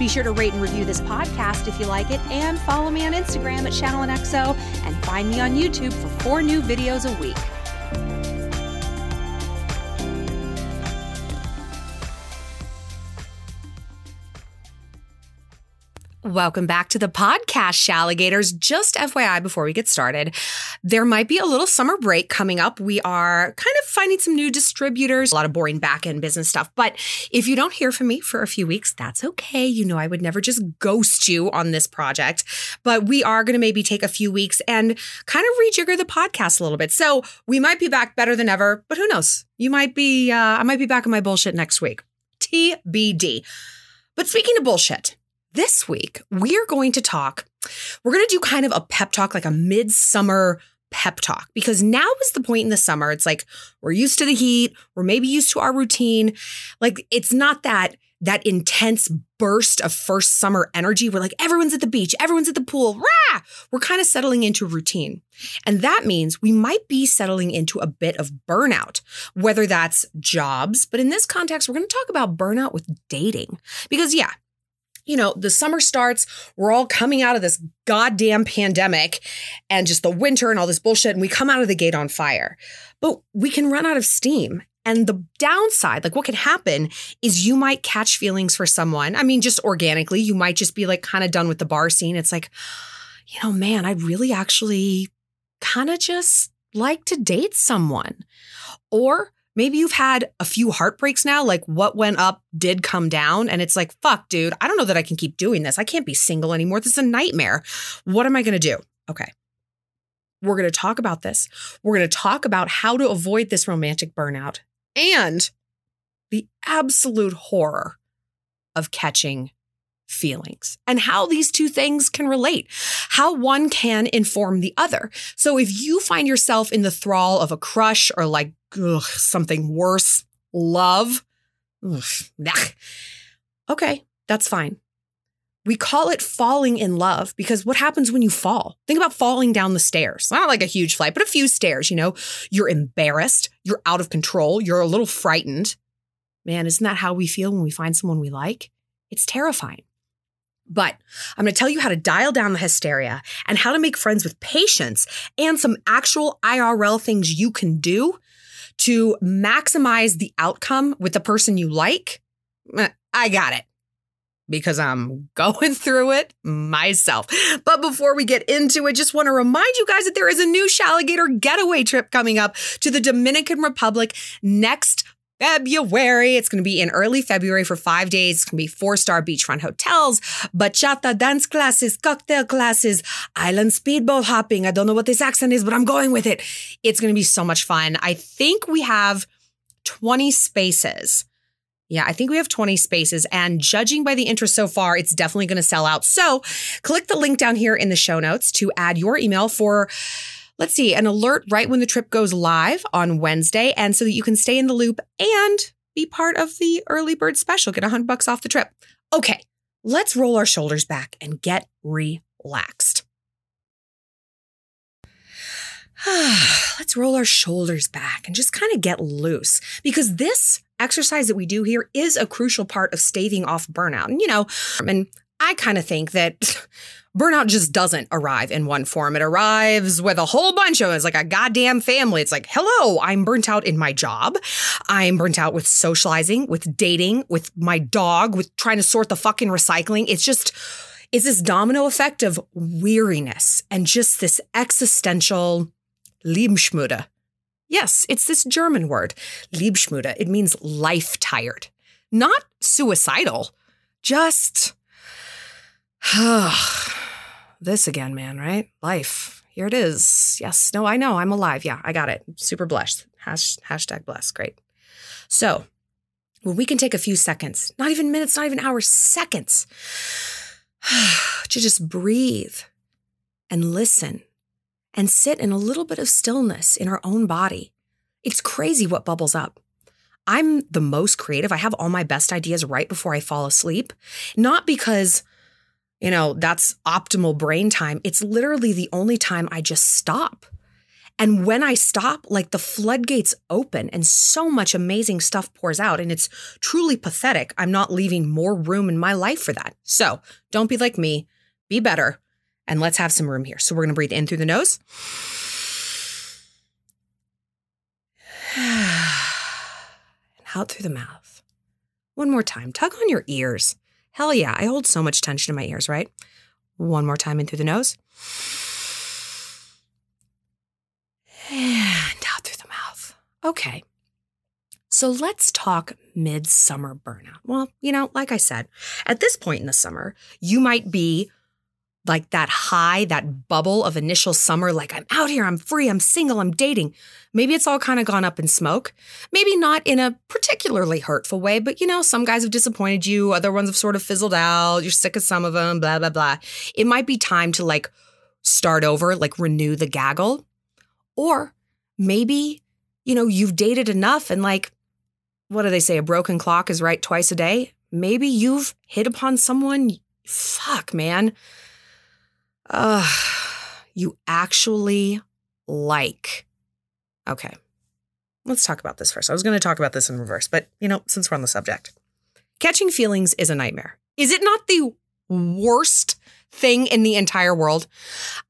Be sure to rate and review this podcast if you like it, and follow me on Instagram at ShallonXO, and find me on YouTube for four new videos a week. Welcome back to the podcast, Shalligators. Just FYI, before we get started, there might be a little summer break coming up. We are kind of finding some new distributors, a lot of boring back end business stuff. But if you don't hear from me for a few weeks, that's okay. You know, I would never just ghost you on this project. But we are going to maybe take a few weeks and kind of rejigger the podcast a little bit. So we might be back better than ever, but who knows? You might be, uh, I might be back in my bullshit next week. TBD. But speaking of bullshit, this week, we're going to talk, we're going to do kind of a pep talk, like a midsummer pep talk, because now is the point in the summer. It's like we're used to the heat, we're maybe used to our routine. Like it's not that that intense burst of first summer energy where like everyone's at the beach, everyone's at the pool, rah! We're kind of settling into routine. And that means we might be settling into a bit of burnout, whether that's jobs, but in this context, we're going to talk about burnout with dating. Because yeah, you know, the summer starts, we're all coming out of this goddamn pandemic and just the winter and all this bullshit, and we come out of the gate on fire. But we can run out of steam. And the downside, like what can happen is you might catch feelings for someone. I mean, just organically, you might just be like kind of done with the bar scene. It's like, you know, man, I really actually kind of just like to date someone. Or maybe you've had a few heartbreaks now, like what went up did come down. And it's like, fuck, dude, I don't know that I can keep doing this. I can't be single anymore. This is a nightmare. What am I going to do? Okay. We're going to talk about this. We're going to talk about how to avoid this romantic burnout and the absolute horror of catching feelings and how these two things can relate, how one can inform the other. So if you find yourself in the thrall of a crush or like ugh, something worse, love, ugh, okay, that's fine. We call it falling in love because what happens when you fall? Think about falling down the stairs. Not like a huge flight, but a few stairs, you know? You're embarrassed, you're out of control, you're a little frightened. Man, isn't that how we feel when we find someone we like? It's terrifying. But I'm going to tell you how to dial down the hysteria and how to make friends with patience and some actual IRL things you can do to maximize the outcome with the person you like. Eh, I got it because I'm going through it myself. But before we get into it, just want to remind you guys that there is a new Shalligator getaway trip coming up to the Dominican Republic next February. It's going to be in early February for five days. It's going to be four star beachfront hotels, bachata dance classes, cocktail classes, island speedboat hopping. I don't know what this accent is, but I'm going with it. It's going to be so much fun. I think we have 20 spaces. Yeah, I think we have 20 spaces. And judging by the interest so far, it's definitely going to sell out. So click the link down here in the show notes to add your email for let's see, an alert right when the trip goes live on Wednesday. And so that you can stay in the loop and be part of the early bird special, get a hundred bucks off the trip. Okay, let's roll our shoulders back and get relaxed. let's roll our shoulders back and just kind of get loose because this exercise that we do here is a crucial part of staving off burnout. And, you know, and I kind of think that burnout just doesn't arrive in one form. It arrives with a whole bunch of it. It's like a goddamn family. It's like, hello, I'm burnt out in my job. I'm burnt out with socializing, with dating, with my dog, with trying to sort the fucking recycling. It's just, it's this domino effect of weariness and just this existential Liebschmude. Yes, it's this German word, Liebschmude. It means life tired, not suicidal, just this again, man, right? Life. Here it is. Yes. No, I know. I'm alive. Yeah, I got it. Super blessed. Hash, hashtag blessed. Great. So, when we can take a few seconds, not even minutes, not even hours, seconds, to just breathe and listen and sit in a little bit of stillness in our own body. It's crazy what bubbles up. I'm the most creative. I have all my best ideas right before I fall asleep, not because, you know, that's optimal brain time. It's literally the only time I just stop. And when I stop, like the floodgates open and so much amazing stuff pours out. And it's truly pathetic. I'm not leaving more room in my life for that. So don't be like me, be better, and let's have some room here. So we're going to breathe in through the nose. and out through the mouth. One more time. Tug on your ears. Hell yeah, I hold so much tension in my ears, right? One more time in through the nose. And out through the mouth. Okay. So let's talk midsummer burnout. Well, you know, like I said, at this point in the summer, you might be like that high, that bubble of initial summer, like I'm out here, I'm free, I'm single, I'm dating. Maybe it's all kind of gone up in smoke. Maybe not in a particularly hurtful way, but you know, some guys have disappointed you, other ones have sort of fizzled out, you're sick of some of them, blah, blah, blah. It might be time to like start over, like renew the gaggle. Or maybe, you know, you've dated enough and like, what do they say? A broken clock is right twice a day. Maybe you've hit upon someone, fuck, man uh, you actually like. Okay, let's talk about this first. I was going to talk about this in reverse, but you know, since we're on the subject, catching feelings is a nightmare. Is it not the worst thing in the entire world?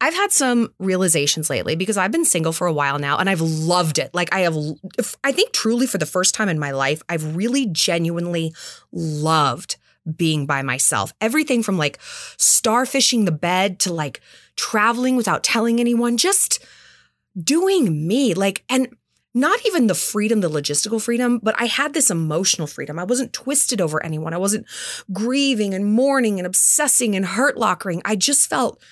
I've had some realizations lately because I've been single for a while now and I've loved it. Like, I have, I think truly for the first time in my life, I've really genuinely loved being by myself. Everything from like starfishing the bed to like traveling without telling anyone, just doing me. Like, and not even the freedom, the logistical freedom, but I had this emotional freedom. I wasn't twisted over anyone. I wasn't grieving and mourning and obsessing and hurt lockering. I just felt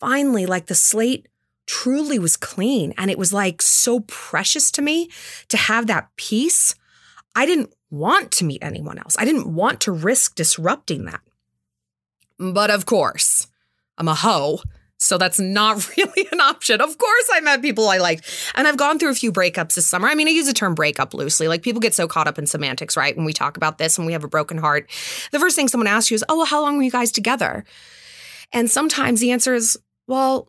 finally like the slate truly was clean. And it was like so precious to me to have that peace. I didn't want to meet anyone else. I didn't want to risk disrupting that. But of course, I'm a hoe. So that's not really an option. Of course, I met people I liked. And I've gone through a few breakups this summer. I mean, I use the term breakup loosely. Like people get so caught up in semantics, right? When we talk about this and we have a broken heart, the first thing someone asks you is, Oh, well, how long were you guys together? And sometimes the answer is, Well,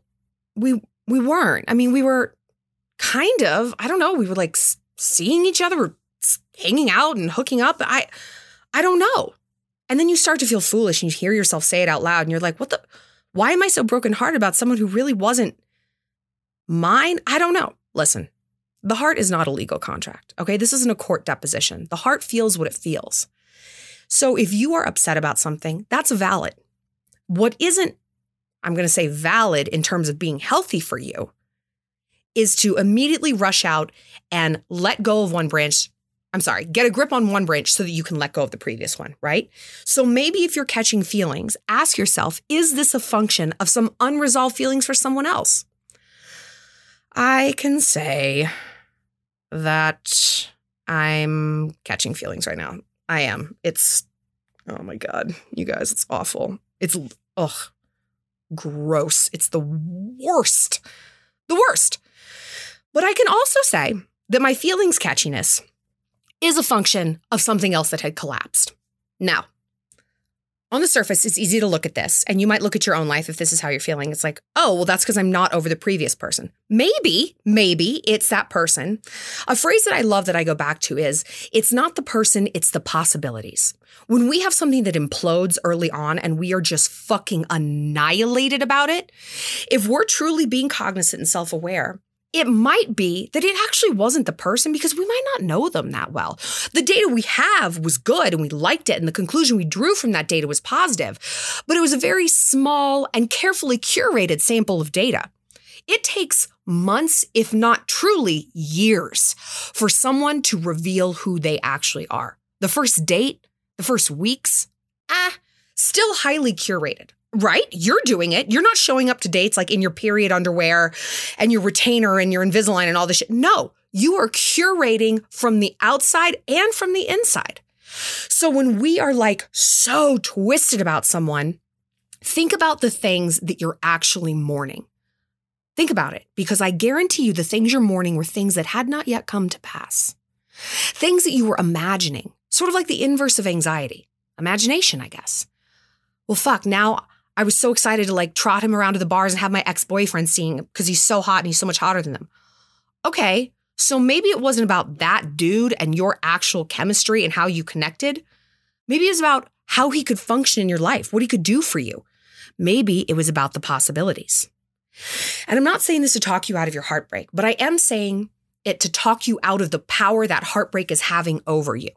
we we weren't. I mean, we were kind of, I don't know, we were like seeing each other, hanging out and hooking up. I I don't know. And then you start to feel foolish and you hear yourself say it out loud and you're like, what the why am I so brokenhearted about someone who really wasn't mine? I don't know. Listen, the heart is not a legal contract. Okay. This isn't a court deposition. The heart feels what it feels. So if you are upset about something, that's valid. What isn't, I'm going to say valid in terms of being healthy for you, is to immediately rush out and let go of one branch I'm sorry, get a grip on one branch so that you can let go of the previous one, right? So maybe if you're catching feelings, ask yourself, is this a function of some unresolved feelings for someone else? I can say that I'm catching feelings right now. I am. It's, oh my God, you guys, it's awful. It's, ugh, gross. It's the worst. The worst. But I can also say that my feelings catchiness is a function of something else that had collapsed. Now, on the surface, it's easy to look at this, and you might look at your own life if this is how you're feeling. It's like, oh, well, that's because I'm not over the previous person. Maybe, maybe it's that person. A phrase that I love that I go back to is it's not the person, it's the possibilities. When we have something that implodes early on and we are just fucking annihilated about it, if we're truly being cognizant and self aware, it might be that it actually wasn't the person because we might not know them that well. The data we have was good and we liked it, and the conclusion we drew from that data was positive, but it was a very small and carefully curated sample of data. It takes months, if not truly years, for someone to reveal who they actually are. The first date, the first weeks, ah, still highly curated right? You're doing it. You're not showing up to dates like in your period underwear and your retainer and your Invisalign and all this shit. No, you are curating from the outside and from the inside. So when we are like so twisted about someone, think about the things that you're actually mourning. Think about it, because I guarantee you the things you're mourning were things that had not yet come to pass. Things that you were imagining, sort of like the inverse of anxiety. Imagination, I guess. Well, fuck, now I was so excited to like trot him around to the bars and have my ex boyfriend seeing because he's so hot and he's so much hotter than them. Okay, so maybe it wasn't about that dude and your actual chemistry and how you connected. Maybe it was about how he could function in your life, what he could do for you. Maybe it was about the possibilities. And I'm not saying this to talk you out of your heartbreak, but I am saying it to talk you out of the power that heartbreak is having over you.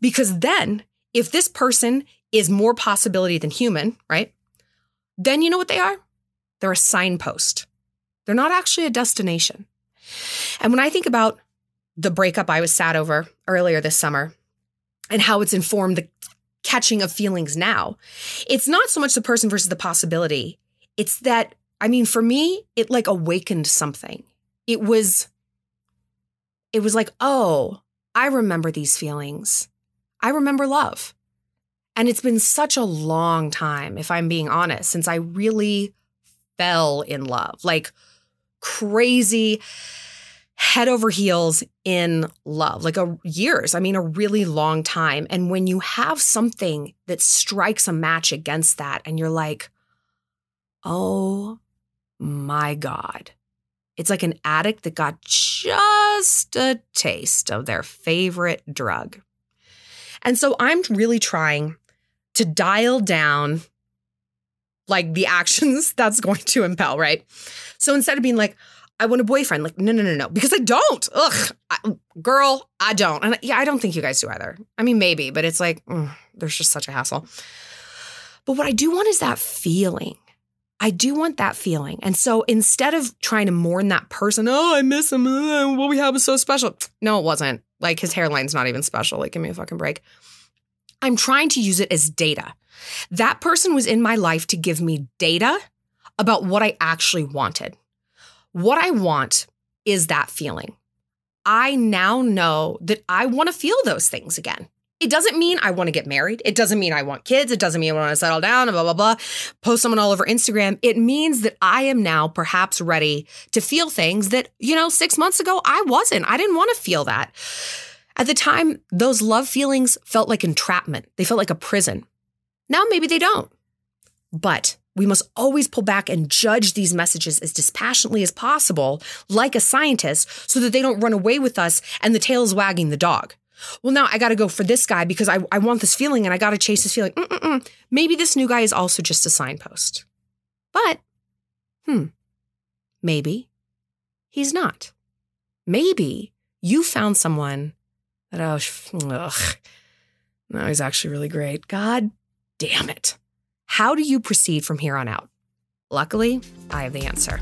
Because then, if this person is more possibility than human, right? Then you know what they are? They're a signpost. They're not actually a destination. And when I think about the breakup I was sad over earlier this summer and how it's informed the catching of feelings now, it's not so much the person versus the possibility. It's that, I mean, for me, it like awakened something. It was, it was like, oh, I remember these feelings. I remember love. And it's been such a long time, if I'm being honest, since I really fell in love, like crazy head over heels in love, like a years, I mean, a really long time. And when you have something that strikes a match against that, and you're like, oh my God, it's like an addict that got just a taste of their favorite drug. And so I'm really trying to dial down like the actions that's going to impel, right? So instead of being like, I want a boyfriend, like, no, no, no, no, because I don't. Ugh, I, girl, I don't. And yeah, I don't think you guys do either. I mean, maybe, but it's like, mm, there's just such a hassle. But what I do want is that feeling. I do want that feeling. And so instead of trying to mourn that person, oh, I miss him. What we have is so special. No, it wasn't. Like his hairline's not even special. Like, give me a fucking break. I'm trying to use it as data. That person was in my life to give me data about what I actually wanted. What I want is that feeling. I now know that I want to feel those things again. It doesn't mean I want to get married. It doesn't mean I want kids. It doesn't mean I want to settle down and blah, blah, blah, post someone all over Instagram. It means that I am now perhaps ready to feel things that, you know, six months ago I wasn't. I didn't want to feel that. At the time, those love feelings felt like entrapment, they felt like a prison. Now, maybe they don't. But we must always pull back and judge these messages as dispassionately as possible, like a scientist, so that they don't run away with us and the tail is wagging the dog. Well, now I got to go for this guy because I, I want this feeling and I got to chase this feeling. Mm-mm-mm. Maybe this new guy is also just a signpost. But, hmm, maybe he's not. Maybe you found someone that, oh, ugh, no, he's actually really great. God damn it. How do you proceed from here on out? Luckily, I have the answer.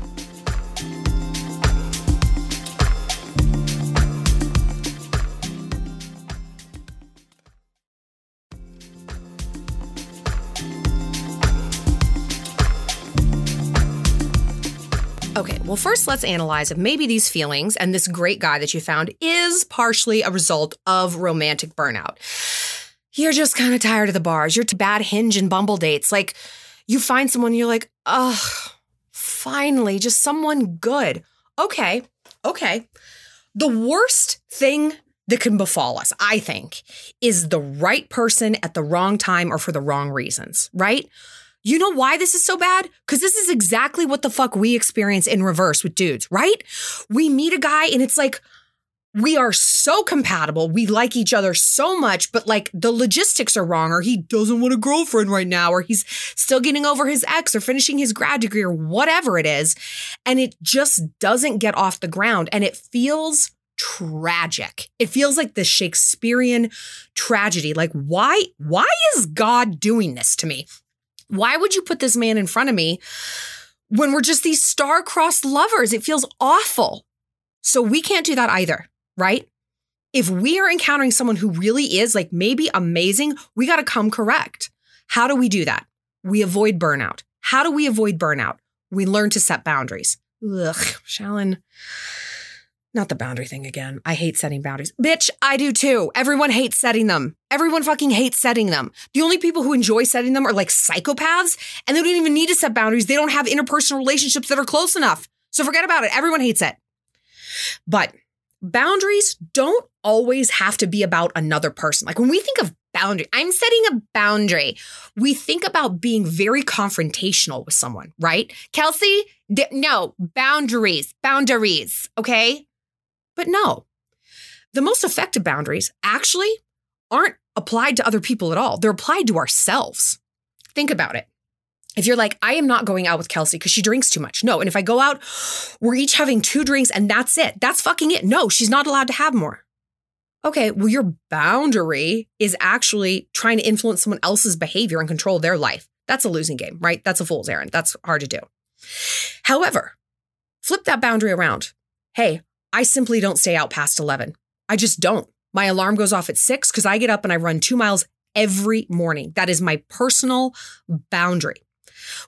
Okay, well, first let's analyze if maybe these feelings and this great guy that you found is partially a result of romantic burnout. You're just kind of tired of the bars. You're to bad hinge and bumble dates. Like, you find someone, you're like, ugh, finally, just someone good. Okay, okay. The worst thing that can befall us, I think, is the right person at the wrong time or for the wrong reasons, right? You know why this is so bad? Because this is exactly what the fuck we experience in reverse with dudes, right? We meet a guy and it's like, we are so compatible. We like each other so much, but like the logistics are wrong, or he doesn't want a girlfriend right now, or he's still getting over his ex, or finishing his grad degree, or whatever it is. And it just doesn't get off the ground. And it feels tragic. It feels like the Shakespearean tragedy. Like, why, why is God doing this to me? Why would you put this man in front of me when we're just these star-crossed lovers? It feels awful. So we can't do that either, right? If we are encountering someone who really is like maybe amazing, we got to come correct. How do we do that? We avoid burnout. How do we avoid burnout? We learn to set boundaries. Ugh, Shallon. Not the boundary thing again. I hate setting boundaries. Bitch, I do too. Everyone hates setting them. Everyone fucking hates setting them. The only people who enjoy setting them are like psychopaths, and they don't even need to set boundaries. They don't have interpersonal relationships that are close enough. So forget about it. Everyone hates it. But boundaries don't always have to be about another person. Like when we think of boundary, I'm setting a boundary. We think about being very confrontational with someone, right? Kelsey, no, boundaries, boundaries, okay? But no, the most effective boundaries actually aren't applied to other people at all. They're applied to ourselves. Think about it. If you're like, I am not going out with Kelsey because she drinks too much. No. And if I go out, we're each having two drinks and that's it. That's fucking it. No, she's not allowed to have more. Okay, well, your boundary is actually trying to influence someone else's behavior and control their life. That's a losing game, right? That's a fool's errand. That's hard to do. However, flip that boundary around. Hey, I simply don't stay out past 11. I just don't. My alarm goes off at six because I get up and I run two miles every morning. That is my personal boundary.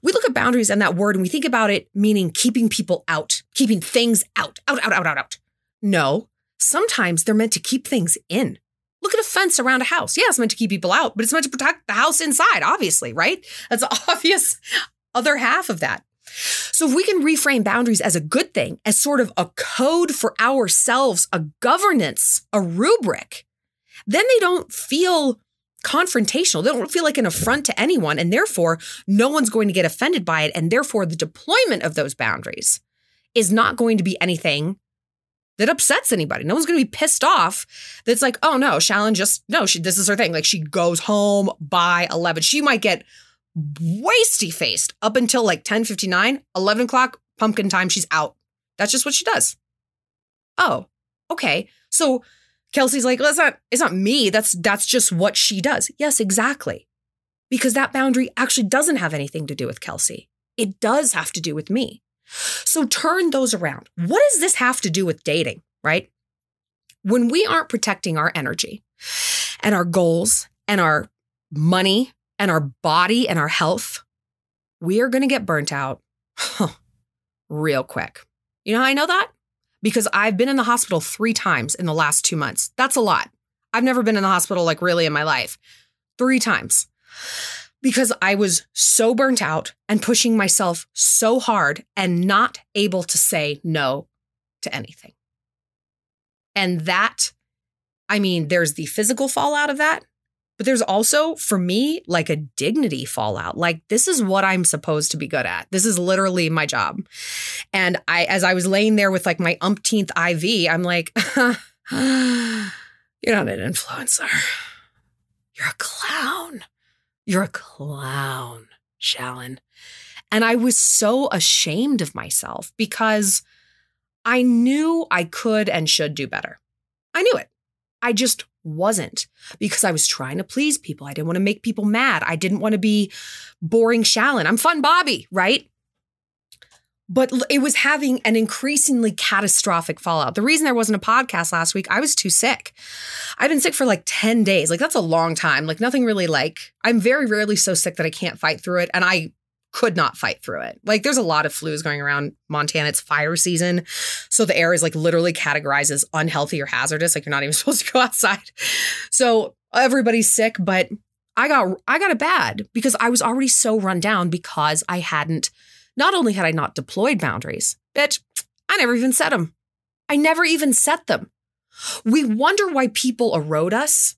We look at boundaries and that word and we think about it meaning keeping people out, keeping things out, out, out, out, out, out. No, sometimes they're meant to keep things in. Look at a fence around a house. Yeah, it's meant to keep people out, but it's meant to protect the house inside, obviously, right? That's the obvious other half of that. So if we can reframe boundaries as a good thing, as sort of a code for ourselves, a governance, a rubric, then they don't feel confrontational. They don't feel like an affront to anyone. And therefore, no one's going to get offended by it. And therefore, the deployment of those boundaries is not going to be anything that upsets anybody. No one's going to be pissed off. That's like, oh no, Shallon just, no, she, this is her thing. Like she goes home by 11. She might get wasty faced up until like 10 59, 11 o'clock, pumpkin time. She's out. That's just what she does. Oh, okay. So Kelsey's like, well, it's not, it's not me. That's that's just what she does. Yes, exactly. Because that boundary actually doesn't have anything to do with Kelsey. It does have to do with me. So turn those around. What does this have to do with dating, right? When we aren't protecting our energy and our goals and our money and our body and our health, we are going to get burnt out real quick. You know how I know that? because I've been in the hospital three times in the last two months. That's a lot. I've never been in the hospital like really in my life. Three times. Because I was so burnt out and pushing myself so hard and not able to say no to anything. And that, I mean, there's the physical fallout of that, but there's also, for me, like a dignity fallout. Like, this is what I'm supposed to be good at. This is literally my job. And I, as I was laying there with like my umpteenth IV, I'm like, you're not an influencer. You're a clown. You're a clown, Shallon. And I was so ashamed of myself because I knew I could and should do better. I knew it. I just wasn't because I was trying to please people. I didn't want to make people mad. I didn't want to be boring Shallon. I'm fun Bobby, right? But it was having an increasingly catastrophic fallout. The reason there wasn't a podcast last week, I was too sick. I've been sick for like 10 days. Like that's a long time. Like nothing really like I'm very rarely so sick that I can't fight through it. And I could not fight through it. Like there's a lot of flus going around Montana. It's fire season. So the air is like literally categorized as unhealthy or hazardous. Like you're not even supposed to go outside. So everybody's sick, but I got I got it bad because I was already so run down because I hadn't not only had I not deployed boundaries, bitch, I never even set them. I never even set them. We wonder why people erode us.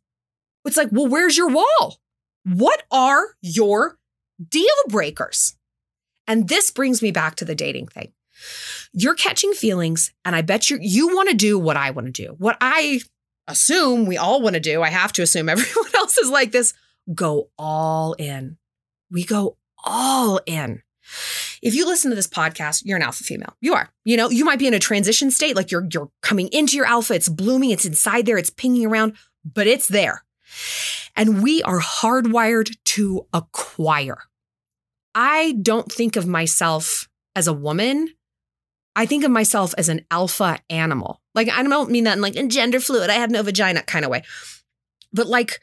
It's like, well, where's your wall? What are your deal breakers. And this brings me back to the dating thing. You're catching feelings, and I bet you you want to do what I want to do. What I assume we all want to do. I have to assume everyone else is like this. Go all in. We go all in. If you listen to this podcast, you're an alpha female. You are. You know, you might be in a transition state, like you're you're coming into your alpha. It's blooming. It's inside there. It's pinging around, but it's there. And we are hardwired to acquire. I don't think of myself as a woman. I think of myself as an alpha animal. Like, I don't mean that in like in gender fluid, I have no vagina kind of way. But like,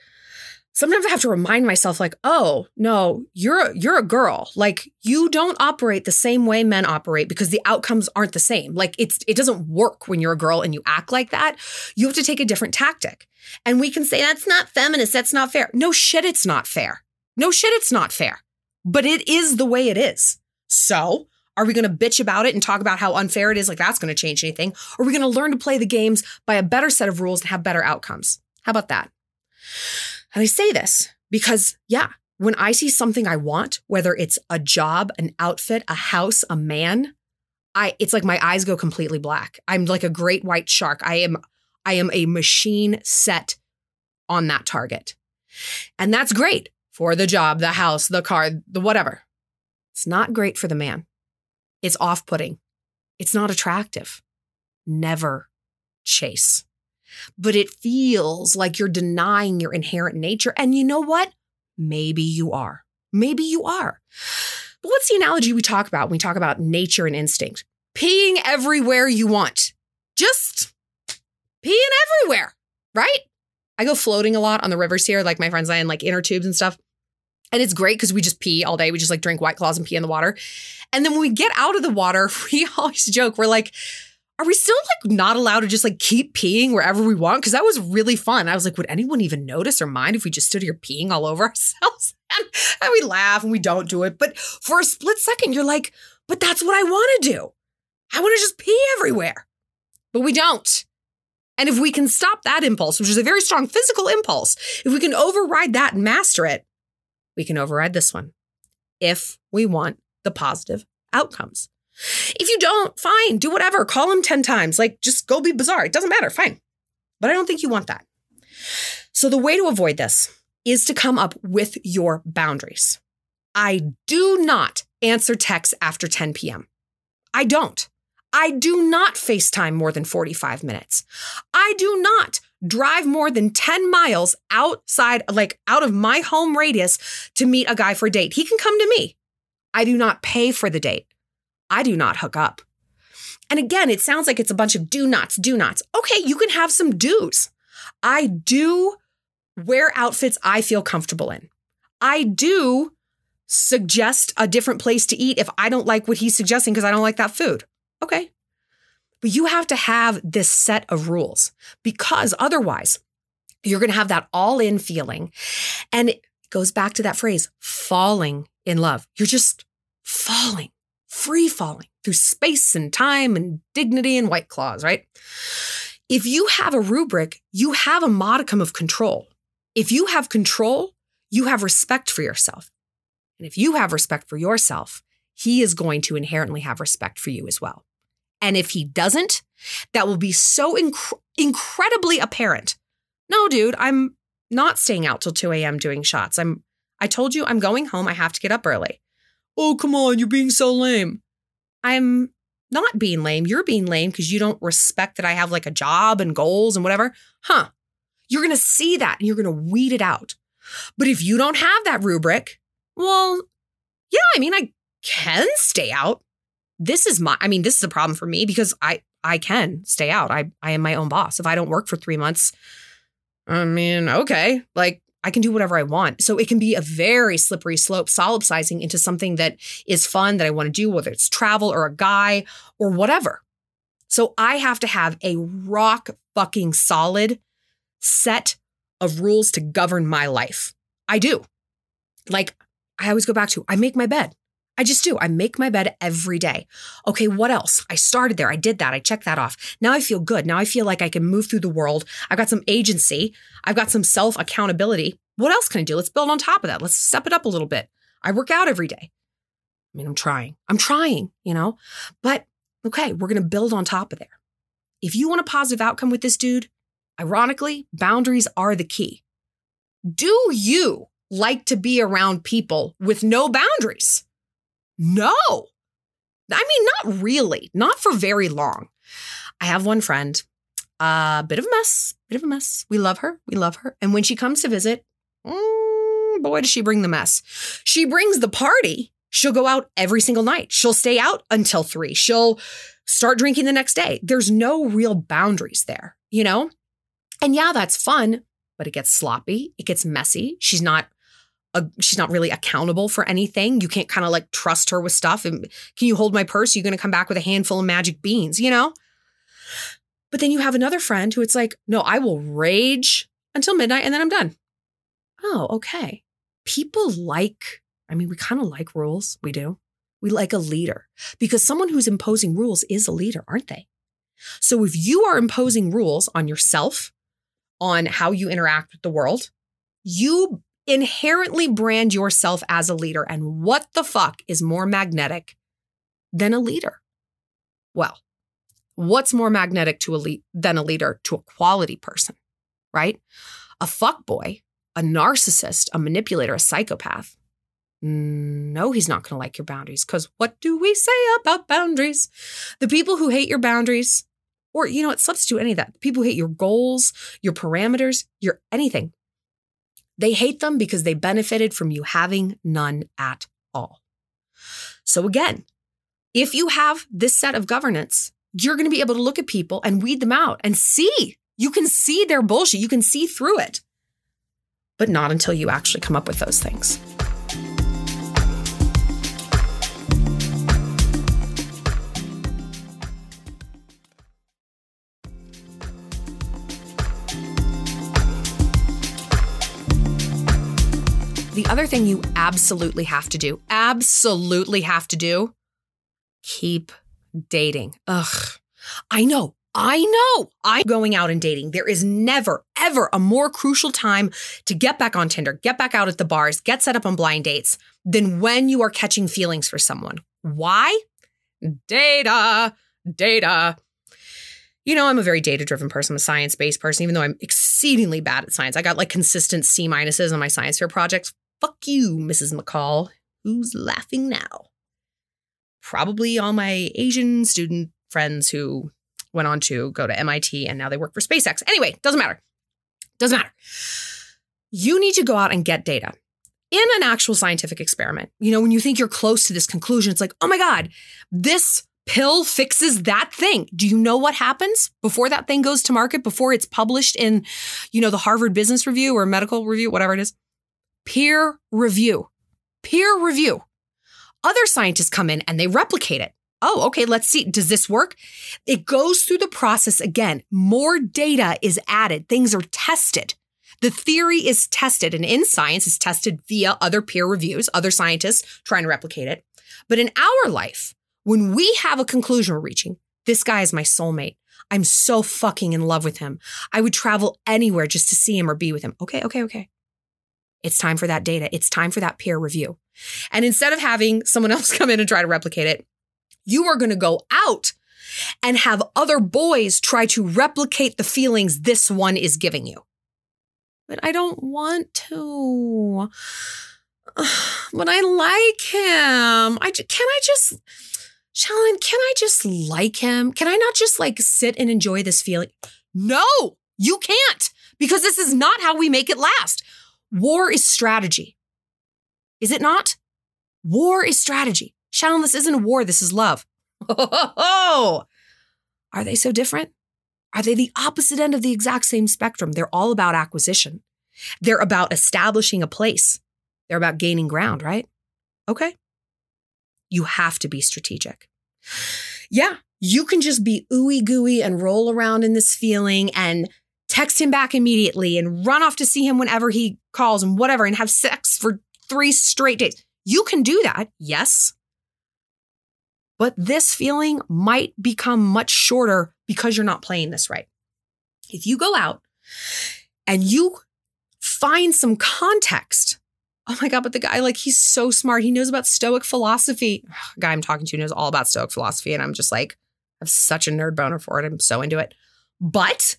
sometimes I have to remind myself, like, oh no, you're you're a girl. Like, you don't operate the same way men operate because the outcomes aren't the same. Like, it's it doesn't work when you're a girl and you act like that. You have to take a different tactic. And we can say that's not feminist, that's not fair. No shit, it's not fair. No shit, it's not fair but it is the way it is. So Are we going to bitch about it and talk about how unfair it is? Like that's going to change anything? Or are we going to learn to play the games by a better set of rules and have better outcomes? How about that? And I say this because, yeah, when I see something I want, whether it's a job, an outfit, a house, a man, I it's like my eyes go completely black. I'm like a great white shark. I am I am a machine set on that target. And that's great for the job, the house, the car, the whatever. It's not great for the man. It's off-putting. It's not attractive. Never chase. But it feels like you're denying your inherent nature. And you know what? Maybe you are. Maybe you are. But what's the analogy we talk about when we talk about nature and instinct? Peeing everywhere you want. Just peeing everywhere, right? I go floating a lot on the rivers here, like my friends and I, in like inner tubes and stuff. And it's great because we just pee all day. We just like drink white claws and pee in the water. And then when we get out of the water, we always joke, we're like, are we still like not allowed to just like keep peeing wherever we want? Because that was really fun. I was like, would anyone even notice or mind if we just stood here peeing all over ourselves? And, and we laugh and we don't do it. But for a split second, you're like, but that's what I want to do. I want to just pee everywhere. But we don't. And if we can stop that impulse, which is a very strong physical impulse, if we can override that and master it, we can override this one if we want the positive outcomes. If you don't, fine, do whatever. Call him 10 times. Like, just go be bizarre. It doesn't matter. Fine. But I don't think you want that. So, the way to avoid this is to come up with your boundaries. I do not answer texts after 10 p.m. I don't. I do not FaceTime more than 45 minutes. I do not drive more than 10 miles outside, like out of my home radius to meet a guy for a date. He can come to me. I do not pay for the date. I do not hook up. And again, it sounds like it's a bunch of do nots, do nots. Okay, you can have some do's. I do wear outfits I feel comfortable in. I do suggest a different place to eat if I don't like what he's suggesting because I don't like that food. Okay. But you have to have this set of rules because otherwise you're going to have that all in feeling. And it goes back to that phrase, falling in love. You're just falling free falling through space and time and dignity and white claws, right? If you have a rubric, you have a modicum of control. If you have control, you have respect for yourself. And if you have respect for yourself, he is going to inherently have respect for you as well. And if he doesn't, that will be so inc- incredibly apparent. No, dude, I'm not staying out till 2 a.m. doing shots. I'm I told you I'm going home. I have to get up early. Oh, come on, you're being so lame. I'm not being lame. You're being lame because you don't respect that I have like a job and goals and whatever. Huh. You're going to see that and you're going to weed it out. But if you don't have that rubric, well, yeah, I mean, I can stay out. This is my, I mean, this is a problem for me because I, I can stay out. I, I am my own boss. If I don't work for three months, I mean, okay, like I can do whatever I want. So it can be a very slippery slope, solipsizing into something that is fun that I want to do, whether it's travel or a guy or whatever. So I have to have a rock fucking solid set of rules to govern my life. I do. Like I always go back to, I make my bed. I just do. I make my bed every day. Okay, what else? I started there. I did that. I checked that off. Now I feel good. Now I feel like I can move through the world. I've got some agency. I've got some self accountability. What else can I do? Let's build on top of that. Let's step it up a little bit. I work out every day. I mean, I'm trying. I'm trying, you know? But okay, we're going to build on top of there. If you want a positive outcome with this dude, ironically, boundaries are the key. Do you like to be around people with no boundaries? No. I mean, not really, not for very long. I have one friend, a uh, bit of a mess, bit of a mess. We love her. We love her. And when she comes to visit, mm, boy, does she bring the mess. She brings the party. She'll go out every single night. She'll stay out until three. She'll start drinking the next day. There's no real boundaries there, you know? And yeah, that's fun, but it gets sloppy. It gets messy. She's not a, she's not really accountable for anything. You can't kind of like trust her with stuff. And can you hold my purse? You're going to come back with a handful of magic beans, you know? But then you have another friend who it's like, no, I will rage until midnight and then I'm done. Oh, okay. People like, I mean, we kind of like rules. We do. We like a leader because someone who's imposing rules is a leader, aren't they? So if you are imposing rules on yourself, on how you interact with the world, you inherently brand yourself as a leader. And what the fuck is more magnetic than a leader? Well, what's more magnetic to a le- than a leader to a quality person, right? A fuck boy, a narcissist, a manipulator, a psychopath. No, he's not going to like your boundaries because what do we say about boundaries? The people who hate your boundaries, or you know what, substitute any of that. People who hate your goals, your parameters, your anything. They hate them because they benefited from you having none at all. So again, if you have this set of governance, you're going to be able to look at people and weed them out and see. You can see their bullshit. You can see through it, but not until you actually come up with those things. The other thing you absolutely have to do, absolutely have to do, keep dating. Ugh. I know. I know. I'm going out and dating. There is never, ever a more crucial time to get back on Tinder, get back out at the bars, get set up on blind dates than when you are catching feelings for someone. Why? Data, data. You know, I'm a very data driven person. I'm a science based person, even though I'm exceedingly bad at science. I got like consistent C minuses on my science fair projects Fuck you, Mrs. McCall. Who's laughing now? Probably all my Asian student friends who went on to go to MIT and now they work for SpaceX. Anyway, doesn't matter. Doesn't matter. You need to go out and get data in an actual scientific experiment. You know, when you think you're close to this conclusion, it's like, oh my God, this pill fixes that thing. Do you know what happens before that thing goes to market, before it's published in, you know, the Harvard Business Review or medical review, whatever it is? Peer review. Peer review. Other scientists come in and they replicate it. Oh, okay, let's see. Does this work? It goes through the process again. More data is added, things are tested. The theory is tested, and in science, is tested via other peer reviews, other scientists trying to replicate it. But in our life, when we have a conclusion we're reaching, this guy is my soulmate. I'm so fucking in love with him. I would travel anywhere just to see him or be with him. Okay, okay, okay. It's time for that data. It's time for that peer review. And instead of having someone else come in and try to replicate it, you are going to go out and have other boys try to replicate the feelings this one is giving you. But I don't want to. But I like him. I can I just Shallon, can I just like him? Can I not just like sit and enjoy this feeling? No, you can't because this is not how we make it last. War is strategy. Is it not? War is strategy. Shallon, this isn't a war, this is love. Oh, are they so different? Are they the opposite end of the exact same spectrum? They're all about acquisition. They're about establishing a place. They're about gaining ground, right? Okay. You have to be strategic. Yeah, you can just be ooey gooey and roll around in this feeling and text him back immediately and run off to see him whenever he calls and whatever and have sex for three straight days. You can do that, yes. But this feeling might become much shorter because you're not playing this right. If you go out and you find some context, oh my God, but the guy, like, he's so smart. He knows about Stoic philosophy. guy I'm talking to knows all about Stoic philosophy. And I'm just like, I have such a nerd boner for it. I'm so into it. But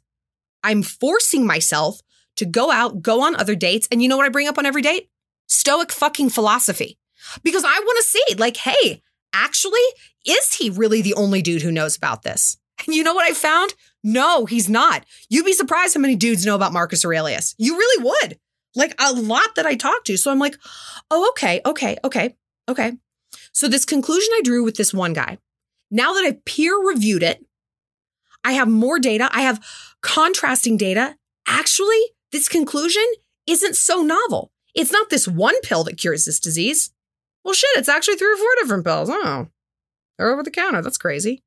I'm forcing myself to go out, go on other dates. And you know what I bring up on every date? Stoic fucking philosophy. Because I want to see, like, hey, actually, is he really the only dude who knows about this? And you know what I found? No, he's not. You'd be surprised how many dudes know about Marcus Aurelius. You really would. Like a lot that I talked to. So I'm like, oh, okay, okay, okay, okay. So this conclusion I drew with this one guy, now that I've peer reviewed it, I have more data. I have contrasting data. Actually, this conclusion isn't so novel. It's not this one pill that cures this disease. Well, shit, it's actually three or four different pills. Oh, they're over the counter. That's crazy.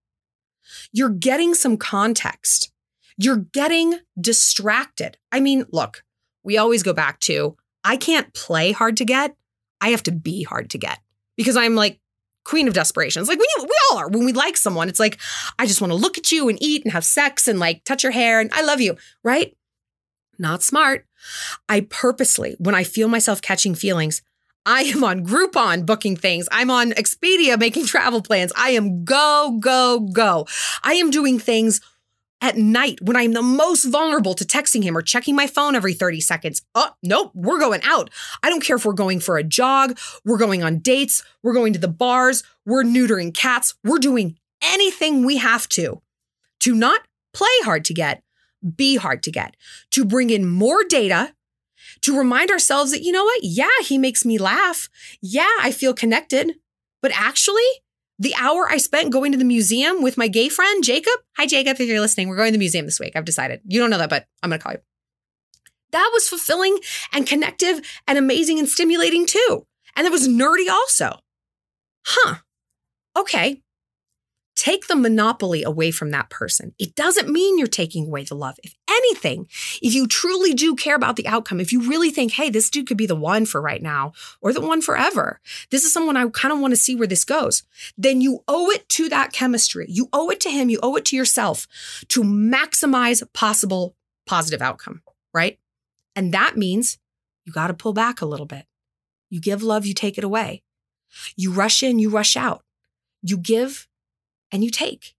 You're getting some context. You're getting distracted. I mean, look, we always go back to I can't play hard to get. I have to be hard to get because I'm like queen of desperation. It's like we, we all are. When we like someone, it's like, I just want to look at you and eat and have sex and like touch your hair and I love you, right? Not smart. I purposely, when I feel myself catching feelings, I am on Groupon booking things. I'm on Expedia making travel plans. I am go, go, go. I am doing things at night when I'm the most vulnerable to texting him or checking my phone every 30 seconds. Oh, nope, we're going out. I don't care if we're going for a jog, we're going on dates, we're going to the bars, we're neutering cats, we're doing anything we have to to not play hard to get, be hard to get, to bring in more data, to remind ourselves that, you know what? Yeah, he makes me laugh. Yeah, I feel connected. But actually, the hour I spent going to the museum with my gay friend, Jacob. Hi, Jacob, if you're listening. We're going to the museum this week. I've decided. You don't know that, but I'm going to call you. That was fulfilling and connective and amazing and stimulating too. And it was nerdy also. Huh. Okay take the monopoly away from that person. It doesn't mean you're taking away the love. If anything, if you truly do care about the outcome, if you really think, hey, this dude could be the one for right now or the one forever, this is someone I kind of want to see where this goes, then you owe it to that chemistry. You owe it to him. You owe it to yourself to maximize possible positive outcome, right? And that means you got to pull back a little bit. You give love, you take it away. You rush in, you rush out. You give, and you take.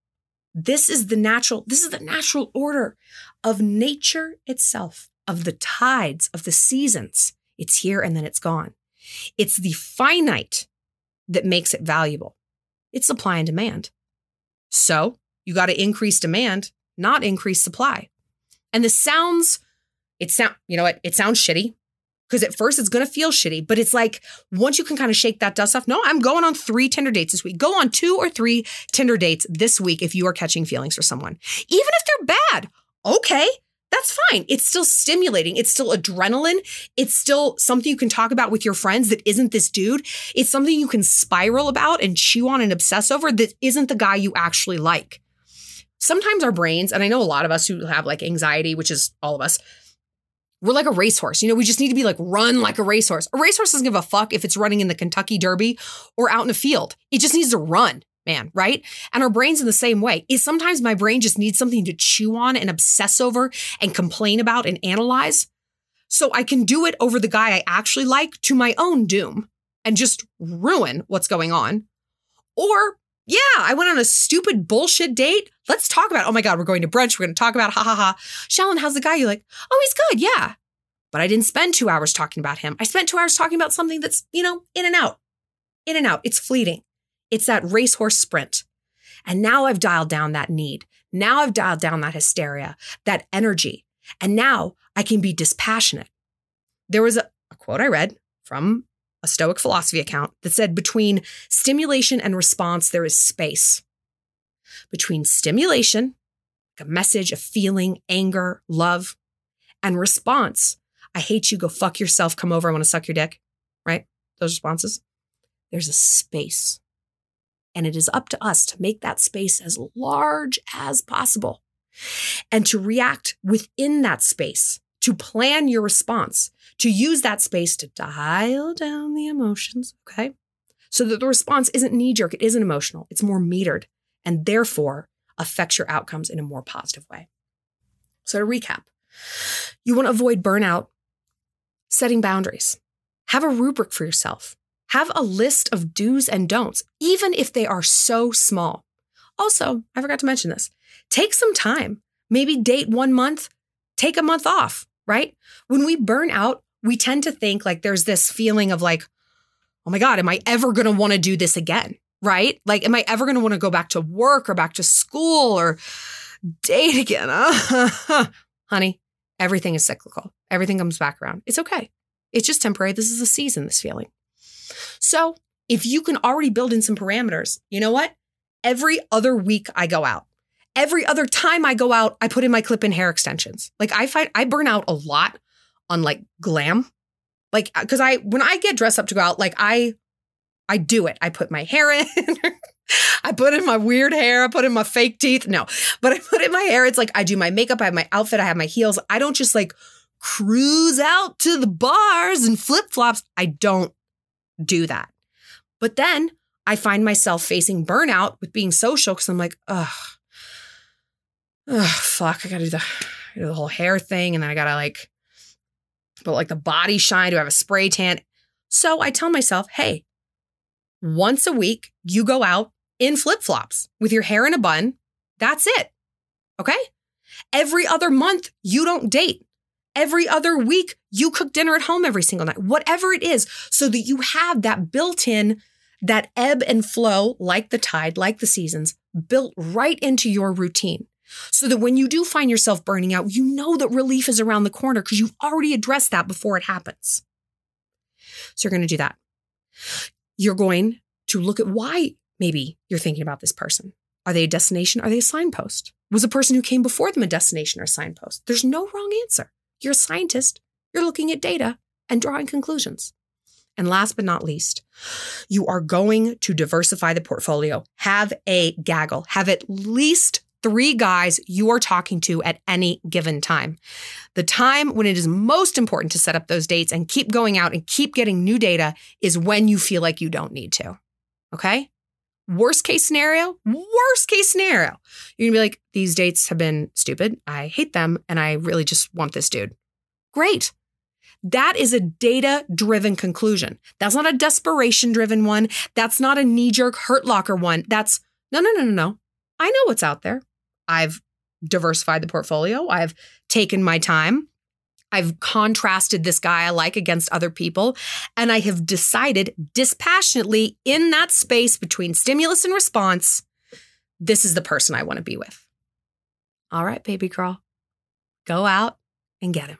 This is the natural, this is the natural order of nature itself, of the tides, of the seasons. It's here and then it's gone. It's the finite that makes it valuable. It's supply and demand. So you got to increase demand, not increase supply. And this sounds, it sound, you know what? It sounds shitty because at first it's going to feel shitty, but it's like once you can kind of shake that dust off, no, I'm going on three Tinder dates this week. Go on two or three Tinder dates this week if you are catching feelings for someone, even if they're bad. Okay. That's fine. It's still stimulating. It's still adrenaline. It's still something you can talk about with your friends that isn't this dude. It's something you can spiral about and chew on and obsess over that isn't the guy you actually like. Sometimes our brains, and I know a lot of us who have like anxiety, which is all of us, we're like a racehorse. You know, we just need to be like run like a racehorse. A racehorse doesn't give a fuck if it's running in the Kentucky Derby or out in a field. It just needs to run, man, right? And our brains in the same way. Is sometimes my brain just needs something to chew on and obsess over and complain about and analyze. So I can do it over the guy I actually like to my own doom and just ruin what's going on. Or yeah, I went on a stupid bullshit date. Let's talk about, oh my God, we're going to brunch. We're going to talk about, ha ha ha. Shallon, how's the guy? You're like, oh, he's good. Yeah. But I didn't spend two hours talking about him. I spent two hours talking about something that's, you know, in and out, in and out. It's fleeting. It's that racehorse sprint. And now I've dialed down that need. Now I've dialed down that hysteria, that energy. And now I can be dispassionate. There was a, a quote I read from a Stoic philosophy account that said between stimulation and response, there is space. Between stimulation, like a message, a feeling, anger, love, and response, I hate you, go fuck yourself, come over, I want to suck your dick, right? Those responses. There's a space. And it is up to us to make that space as large as possible and to react within that space, to plan your response, to use that space to dial down the emotions, okay? So that the response isn't knee jerk, it isn't emotional, it's more metered and therefore affects your outcomes in a more positive way. So to recap, you want to avoid burnout, setting boundaries, have a rubric for yourself, have a list of do's and don'ts, even if they are so small. Also, I forgot to mention this take some time, maybe date one month, take a month off, right? When we burn out, we tend to think like there's this feeling of like, oh my God, am I ever going to want to do this again? Right? Like, am I ever going to want to go back to work or back to school or date again? Huh? Honey, everything is cyclical. Everything comes back around. It's okay. It's just temporary. This is a season, this feeling. So if you can already build in some parameters, you know what? Every other week I go out. Every other time I go out, I put in my clip in hair extensions. Like I find I burn out a lot on like glam. Like uh, cuz I when I get dressed up to go out, like I I do it. I put my hair in. I put in my weird hair. I put in my fake teeth. No, but I put in my hair. It's like I do my makeup. I have my outfit. I have my heels. I don't just like cruise out to the bars and flip flops. I don't do that. But then I find myself facing burnout with being social because I'm like, ugh, ugh, fuck, I gotta do the, do the whole hair thing. And then I gotta like, but like the body shine, do I have a spray tan? So I tell myself, hey, once a week, you go out in flip flops with your hair in a bun. That's it. Okay. Every other month, you don't date. Every other week, you cook dinner at home every single night, whatever it is, so that you have that built in, that ebb and flow, like the tide, like the seasons, built right into your routine. So that when you do find yourself burning out, you know that relief is around the corner because you've already addressed that before it happens. So you're going to do that. You're going to look at why maybe you're thinking about this person. Are they a destination? Are they a signpost? Was a person who came before them a destination or a signpost? There's no wrong answer. You're a scientist. You're looking at data and drawing conclusions. And last but not least, you are going to diversify the portfolio. Have a gaggle. Have at least three guys you are talking to at any given time. The time when it is most important to set up those dates and keep going out and keep getting new data is when you feel like you don't need to. Okay? Worst case scenario, worst case scenario. You're gonna be like, these dates have been stupid. I hate them and I really just want this dude. Great. That is a data driven conclusion. That's not a desperation driven one. That's not a knee jerk hurt locker one. That's no, no, no, no, no. I know what's out there. I've diversified the portfolio. I've taken my time. I've contrasted this guy I like against other people. And I have decided dispassionately in that space between stimulus and response, this is the person I want to be with. All right, baby girl, go out and get him.